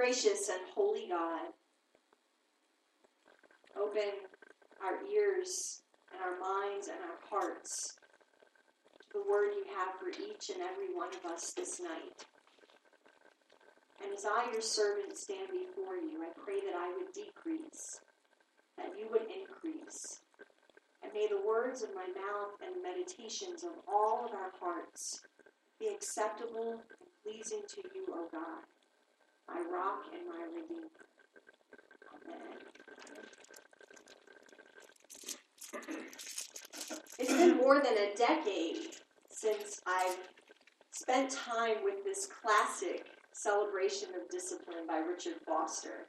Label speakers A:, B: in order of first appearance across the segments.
A: Gracious and holy God, open our ears and our minds and our hearts to the word you have for each and every one of us this night. And as I, your servant, stand before you, I pray that I would decrease, that you would increase. And may the words of my mouth and the meditations of all of our hearts be acceptable and pleasing to you, O God, my rock and my redeemer. It's been more than a decade since I've spent time with this classic celebration of discipline by Richard Foster.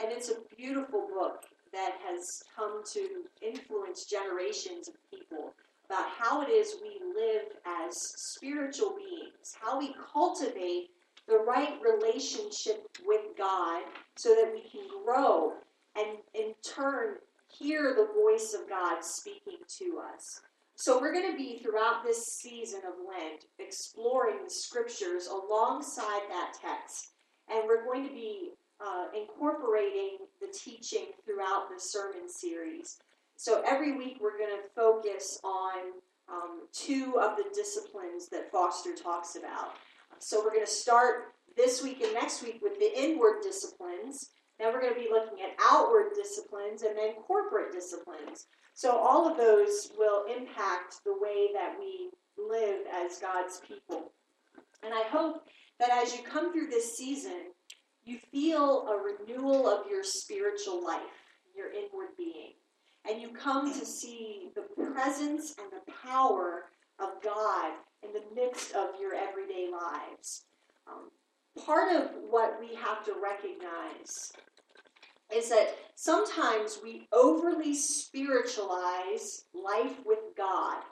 A: And it's a beautiful book that has come to influence generations of people about how it is we live as spiritual beings, how we cultivate the right relationship with God so that we can grow and in turn hear the voice of God speaking to us. So, we're going to be throughout this season of Lent exploring the scriptures alongside that text. And we're going to be uh, incorporating the teaching throughout the sermon series. So every week we're going to focus on um, two of the disciplines that Foster talks about. So we're going to start this week and next week with the inward disciplines. Then we're going to be looking at outward disciplines and then corporate disciplines. So all of those will impact the way that we live as God's people. And I hope that as you come through this season, you feel a renewal of your spiritual life, your inward being. And you come to see the presence and the power of God midst of your everyday lives. Um, part of what we have to recognize is that sometimes we overly spiritualize life with God.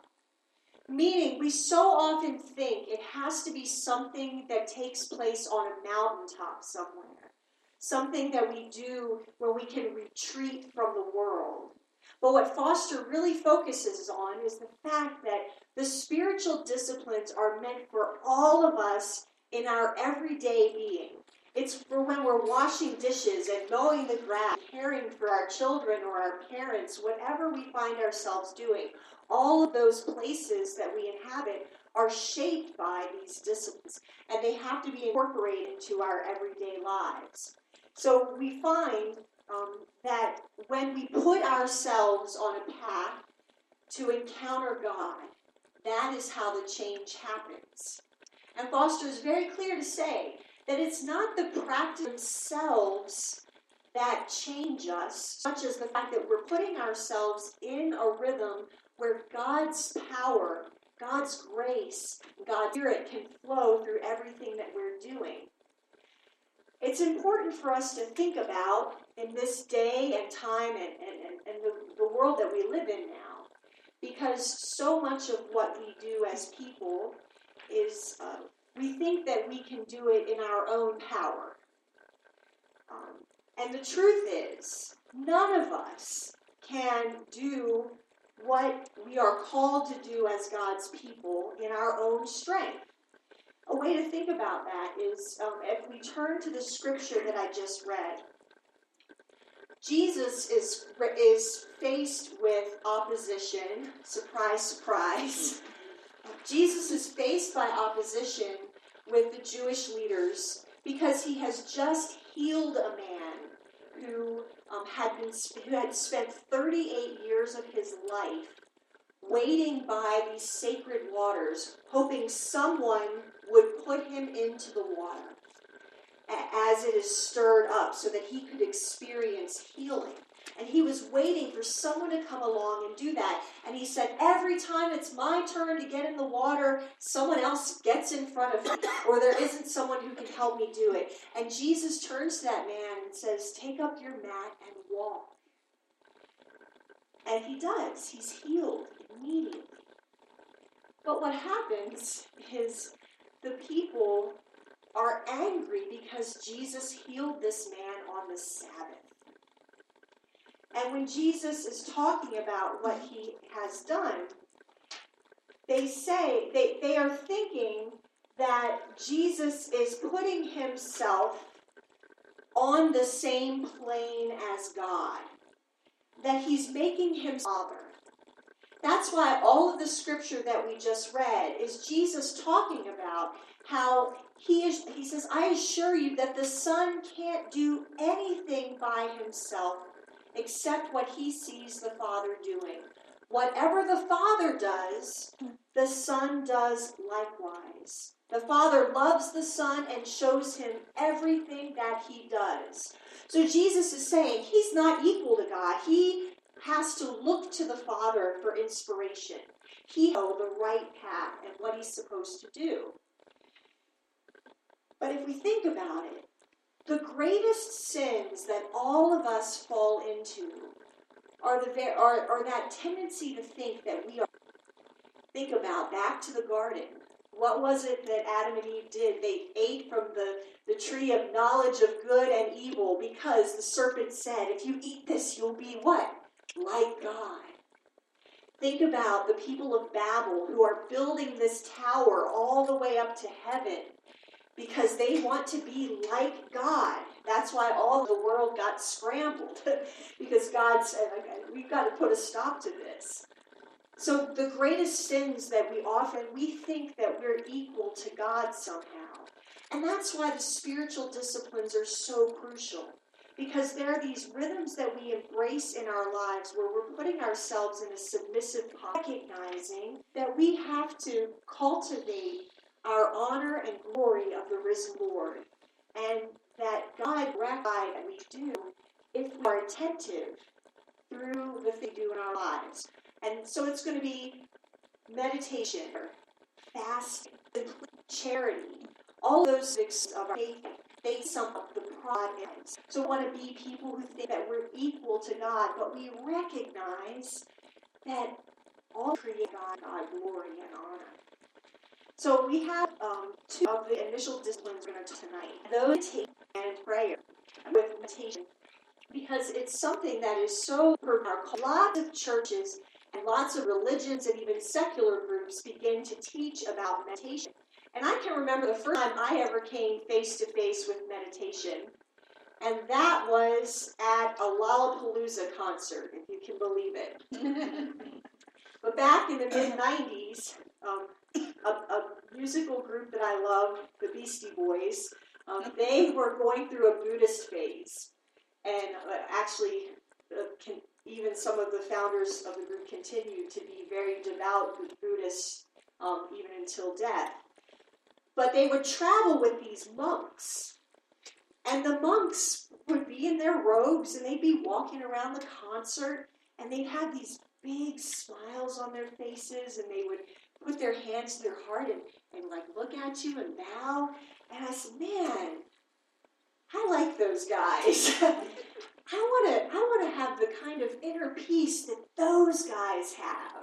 A: Meaning, we so often think it has to be something that takes place on a mountaintop somewhere, something that we do where we can retreat from the world. But what Foster really focuses on is the fact that the spiritual disciplines are meant for all of us in our everyday being. It's for when we're washing dishes and mowing the grass, caring for our children or our parents, whatever we find ourselves doing. All of those places that we inhabit are shaped by these disciplines, and they have to be incorporated into our everyday lives. So we find um, that when we put ourselves on a path to encounter God, that is how the change happens. And Foster is very clear to say that it's not the practice themselves that change us, such as the fact that we're putting ourselves in a rhythm where God's power, God's grace, God's Spirit can flow through everything that we're doing. It's important for us to think about in this day and time and, and, and the, the world that we live in now, because so much of what we do as people is uh, we think that we can do it in our own power. Um, and the truth is, none of us can do what we are called to do as God's people in our own strength. A way to think about that is um, if we turn to the scripture that I just read. Jesus is, is faced with opposition. Surprise, surprise. Jesus is faced by opposition with the Jewish leaders because he has just healed a man who um, had been who had spent 38 years of his life waiting by these sacred waters, hoping someone would put him into the water as it is stirred up so that he could experience healing. And he was waiting for someone to come along and do that. And he said, Every time it's my turn to get in the water, someone else gets in front of me, or there isn't someone who can help me do it. And Jesus turns to that man and says, Take up your mat and walk. And he does. He's healed immediately. But what happens is the people are angry because Jesus healed this man on the Sabbath. And when Jesus is talking about what he has done, they say, they, they are thinking that Jesus is putting himself on the same plane as God, that he's making him father. That's why all of the scripture that we just read is Jesus talking about how he is he says, I assure you that the Son can't do anything by himself except what he sees the Father doing. Whatever the Father does, the Son does likewise. The Father loves the Son and shows him everything that he does. So Jesus is saying he's not equal to God. He has to look to the Father for inspiration. He knows the right path and what he's supposed to do. But if we think about it, the greatest sins that all of us fall into are the are, are that tendency to think that we are think about back to the garden what was it that Adam and Eve did? They ate from the, the tree of knowledge of good and evil because the serpent said, if you eat this, you'll be what? Like God. Think about the people of Babel who are building this tower all the way up to heaven because they want to be like God. That's why all the world got scrambled because God said, okay, we've got to put a stop to this. So the greatest sins that we often we think that we're equal to God somehow. And that's why the spiritual disciplines are so crucial. Because there are these rhythms that we embrace in our lives where we're putting ourselves in a submissive recognizing that we have to cultivate our honor and glory of the risen Lord. And that God recognize that we do if we are attentive through the things we do in our lives. And so it's going to be meditation, fasting, charity, all those of our faith, faith some of the pride So want to be people who think that we're equal to God, but we recognize that all create God, God glory and honor. So we have um, two of the initial disciplines we're going to tonight. Those and prayer with meditation. Because it's something that is so per our lots of churches and lots of religions and even secular groups begin to teach about meditation. And I can remember the first time I ever came face to face with meditation, and that was at a Lollapalooza concert, if you can believe it. but back in the mid 90s, um, a, a, musical group that I love, the Beastie Boys, um, they were going through a Buddhist phase. And uh, actually, uh, can, even some of the founders of the group continued to be very devout Buddhists um, even until death. But they would travel with these monks. And the monks would be in their robes and they'd be walking around the concert and they'd have these big smiles on their faces and they would put their hands to their heart and, and like look at you and bow. And I said, man, I like those guys. I want to I want to have the kind of inner peace that those guys have.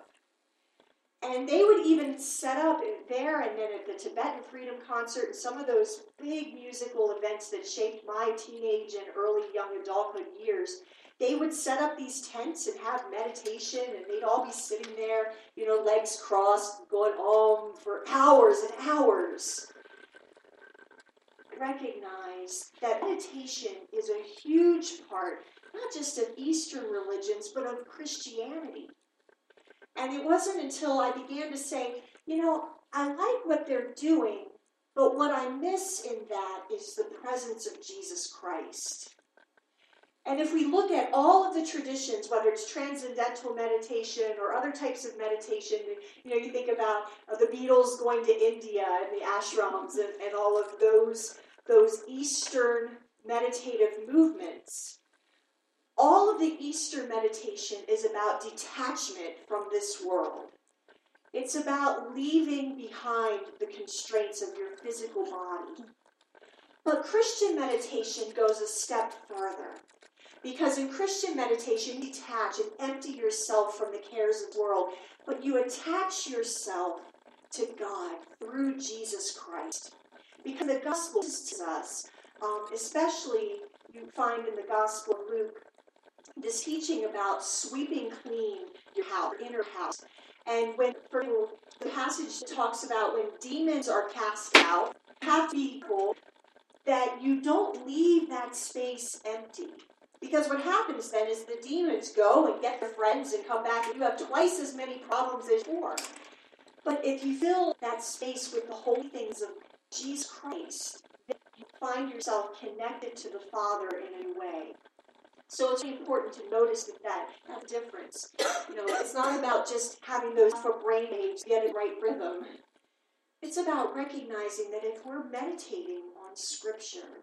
A: And they would even set up there and then at the Tibetan Freedom Concert and some of those big musical events that shaped my teenage and early young adulthood years. They would set up these tents and have meditation, and they'd all be sitting there, you know, legs crossed, going on for hours and hours recognize that meditation is a huge part, not just of Eastern religions, but of Christianity. And it wasn't until I began to say, you know, I like what they're doing, but what I miss in that is the presence of Jesus Christ. And if we look at all of the traditions, whether it's transcendental meditation or other types of meditation, you know, you think about uh, the Beatles going to India and the ashrams and, and all of those those Eastern meditative movements, all of the Eastern meditation is about detachment from this world. It's about leaving behind the constraints of your physical body. But Christian meditation goes a step further. Because in Christian meditation, you detach and empty yourself from the cares of the world, but you attach yourself to God through Jesus Christ. Because the gospel teaches us, um, especially you find in the Gospel of Luke, this teaching about sweeping clean your house, inner house. And when the passage talks about when demons are cast out, have to be equal that you don't leave that space empty. Because what happens then is the demons go and get their friends and come back, and you have twice as many problems as before. But if you fill that space with the holy things of Jesus Christ, then you find yourself connected to the Father in a new way. So it's important to notice that, that difference. You know, it's not about just having those for brain age, get in right rhythm. It's about recognizing that if we're meditating on Scripture,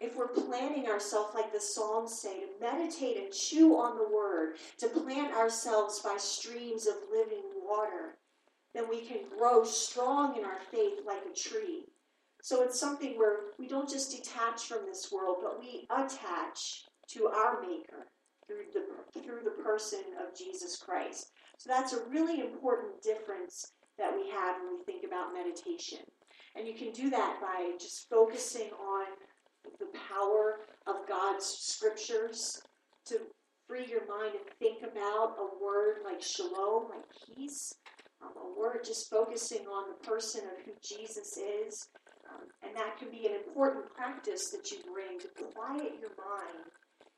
A: if we're planting ourselves, like the Psalms say, to meditate and chew on the Word, to plant ourselves by streams of living water, then we can grow strong in our faith like a tree. So it's something where we don't just detach from this world, but we attach to our Maker through the, through the person of Jesus Christ. So that's a really important difference that we have when we think about meditation. And you can do that by just focusing on the power of God's scriptures to free your mind and think about a word like shalom, like peace, um, a word just focusing on the person of who Jesus is. Um, and that can be an important practice that you bring to quiet your mind,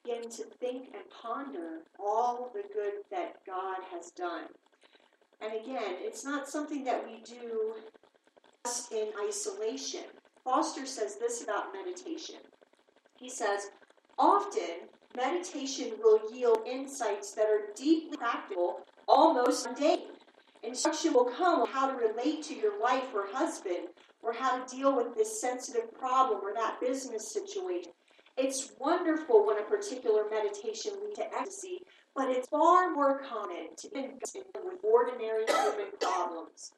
A: begin to think and ponder all the good that God has done. And again, it's not something that we do in isolation. Foster says this about meditation. He says, often meditation will yield insights that are deeply practical, almost mundane. Instruction will come on how to relate to your wife or husband, or how to deal with this sensitive problem or that business situation. It's wonderful when a particular meditation leads to ecstasy, but it's far more common to invest with ordinary human problems.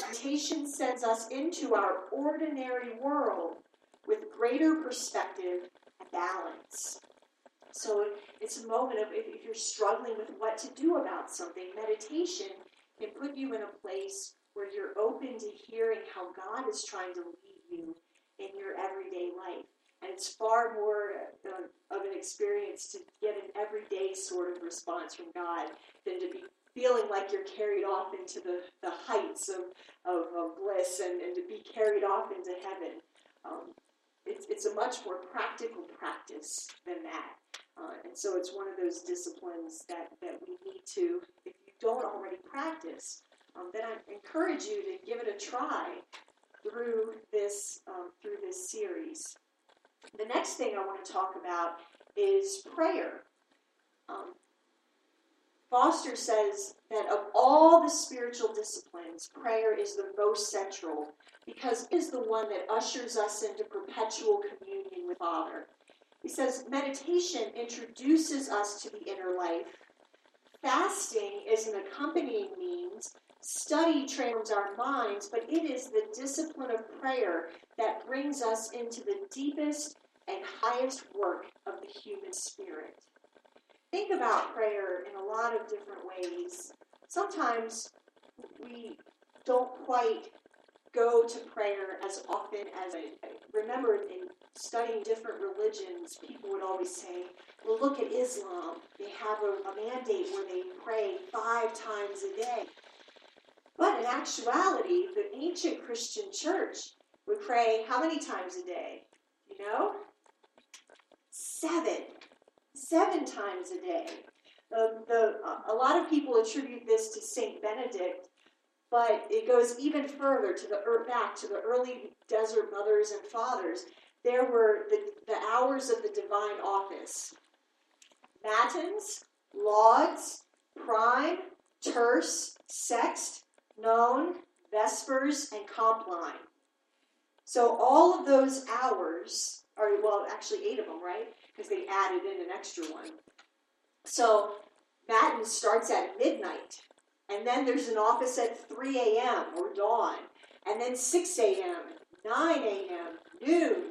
A: Meditation sends us into our ordinary world with greater perspective and balance. So it's a moment of if you're struggling with what to do about something, meditation can put you in a place where you're open to hearing how God is trying to lead you in your everyday life. And it's far more of an experience to get an everyday sort of response from God than to be feeling like you're carried off into the, the heights of, of, of bliss and, and to be carried off into heaven. Um, it's, it's a much more practical practice than that. Uh, and so it's one of those disciplines that, that we need to, if you don't already practice, um, then I encourage you to give it a try through this um, through this series. The next thing I want to talk about is prayer. Um, Foster says that of all the spiritual disciplines, prayer is the most central because it is the one that ushers us into perpetual communion with Father. He says meditation introduces us to the inner life. Fasting is an accompanying means. Study transforms our minds, but it is the discipline of prayer that brings us into the deepest and highest work of the human spirit. Think about prayer in a lot of different ways. Sometimes we don't quite go to prayer as often as I, remember in studying different religions, people would always say, well, look at Islam. They have a, a mandate where they pray five times a day. But in actuality, the ancient Christian church would pray how many times a day? You know? Seven. Seven times a day. The, the, a lot of people attribute this to Saint Benedict, but it goes even further to the er, back to the early desert mothers and fathers. There were the, the hours of the divine office matins, lauds, prime, terce, sext, none, vespers, and compline. So all of those hours are, well, actually eight of them, right? Because they added in an extra one. So Matin starts at midnight. And then there's an office at 3 a.m. or dawn. And then 6 a.m., 9 a.m., noon,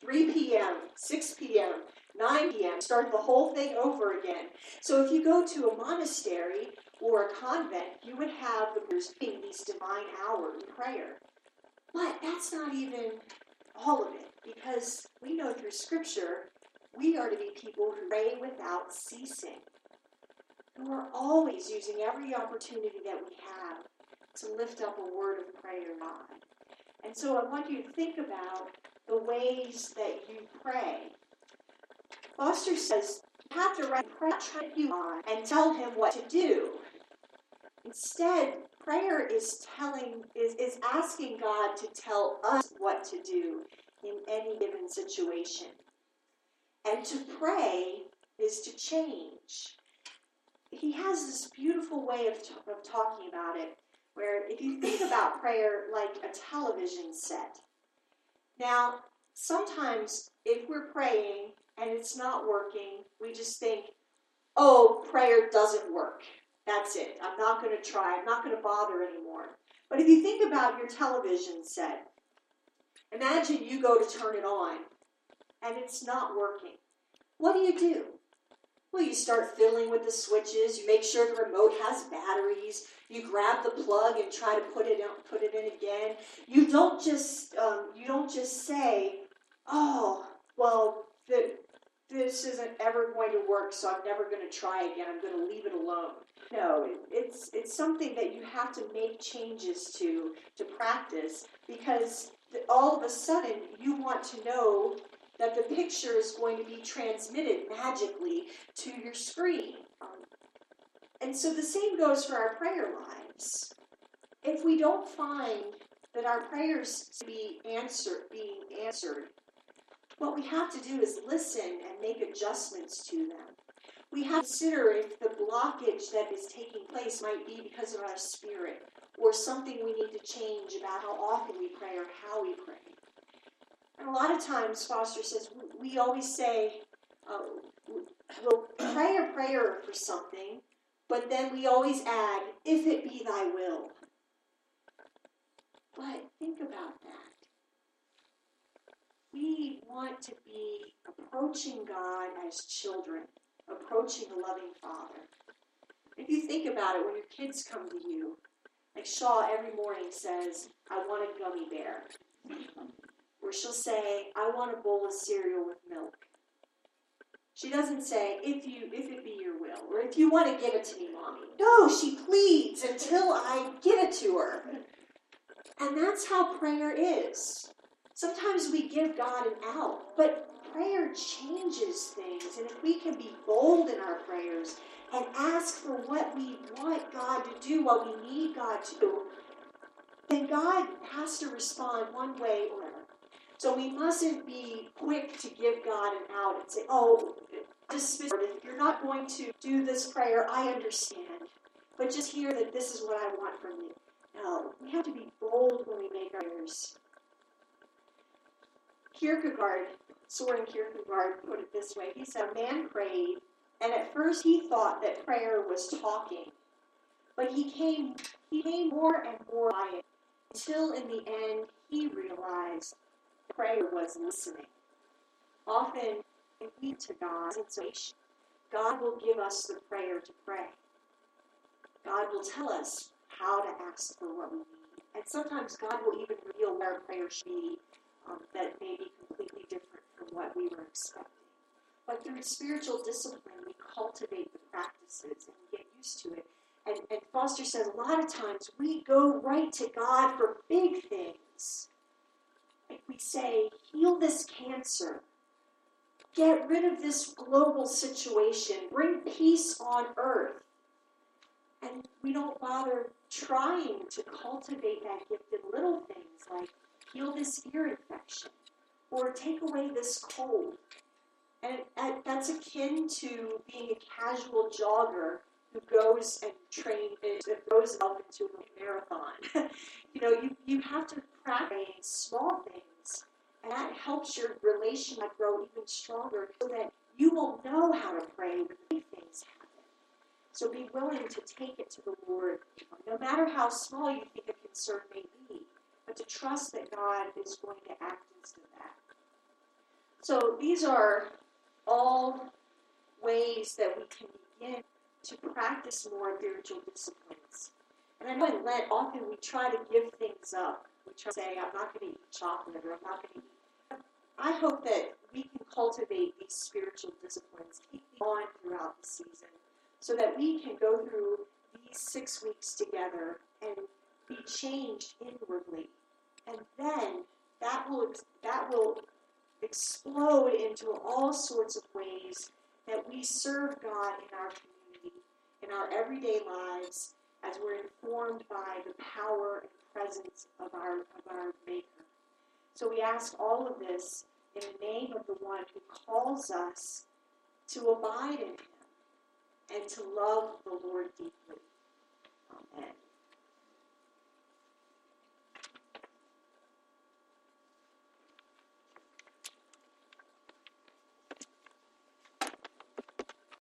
A: 3 p.m., 6 p.m., 9 p.m. Start the whole thing over again. So if you go to a monastery or a convent, you would have the being these divine hours of prayer. But that's not even all of it, because we know through Scripture we are to be people who pray without ceasing. And we're always using every opportunity that we have to lift up a word of prayer God. And so I want you to think about the ways that you pray. Foster says you have to write prayer you on and tell him what to do. Instead, prayer is telling is, is asking God to tell us what to do in any given situation. And to pray is to change. He has this beautiful way of, t- of talking about it, where if you think about prayer like a television set, now, sometimes if we're praying and it's not working, we just think, oh, prayer doesn't work. That's it. I'm not going to try. I'm not going to bother anymore. But if you think about your television set, imagine you go to turn it on and it's not working. What do you do? Well, you start fiddling with the switches. You make sure the remote has batteries. You grab the plug and try to put it put it in again. You don't just um, you don't just say, "Oh, well, the, this isn't ever going to work, so I'm never going to try again. I'm going to leave it alone." No, it, it's it's something that you have to make changes to to practice because all of a sudden you want to know that the picture is going to be transmitted magically to your screen. and so the same goes for our prayer lives. If we don't find that our prayers to be answered, being answered, what we have to do is listen and make adjustments to them. We have to consider if the blockage that is taking place might be because of our spirit or something we need to change about how often we pray or how we pray. And a lot of times, Foster says, we always say, uh, we'll pray a prayer for something, but then we always add, if it be thy will. But think about that. We want to be approaching God as children, approaching a loving Father. If you think about it, when your kids come to you, like Shaw every morning says, I want a gummy bear Or she'll say, I want a bowl of cereal with milk. She doesn't say, if you if it be your will, or if you want to give it to me, mommy. No, she pleads until I give it to her. And that's how prayer is. Sometimes we give God an out, but prayer changes things. And if we can be bold in our prayers and ask for what we want God to do, what we need God to do, then God has to respond one way or another. So we mustn't be quick to give God an out and say, oh, just if you're not going to do this prayer, I understand. But just hear that this is what I want from you. No, we have to be bold when we make our prayers. Kierkegaard, Soren Kierkegaard, put it this way. He said, man prayed, and at first he thought that prayer was talking. But he came, he came more and more it, until in the end he realized prayer was listening. Often, if we to God's inspiration, God will give us the prayer to pray. God will tell us how to ask for what we need. And sometimes God will even reveal where our prayer should be um, that may be completely different from what we were expecting. But through spiritual discipline, we cultivate the practices and get used to it. And, and Foster says a lot of times we go right to God for big things Like we say, heal this cancer, get rid of this global situation, bring peace on earth, and we don't bother trying to cultivate that gift in little things like heal this ear infection or take away this cold. And, that's akin to being a casual jogger who goes and trains, and goes up into a marathon. you know, you, you have to practice small things, and that helps your relationship grow even stronger so that you will know how to pray when big things happen. So be willing to take it to the Lord, no matter how small you think a concern may be, but to trust that God is going to act into that. So these are all ways that we can begin to practice more spiritual disciplines. And I know in Lent, often we try to give things up. We try to say, I'm not going to eat chocolate or I'm not going to eat. I hope that we can cultivate these spiritual disciplines, on throughout the season, so that we can go through these six weeks together and be changed inwardly. And then that will that will explode into all sorts of ways that we serve God in our community, in our everyday lives, as we're informed by the power and presence of our of our Maker. So we ask all of this in the name of the one who calls us to abide in him and to love the Lord deeply. Amen.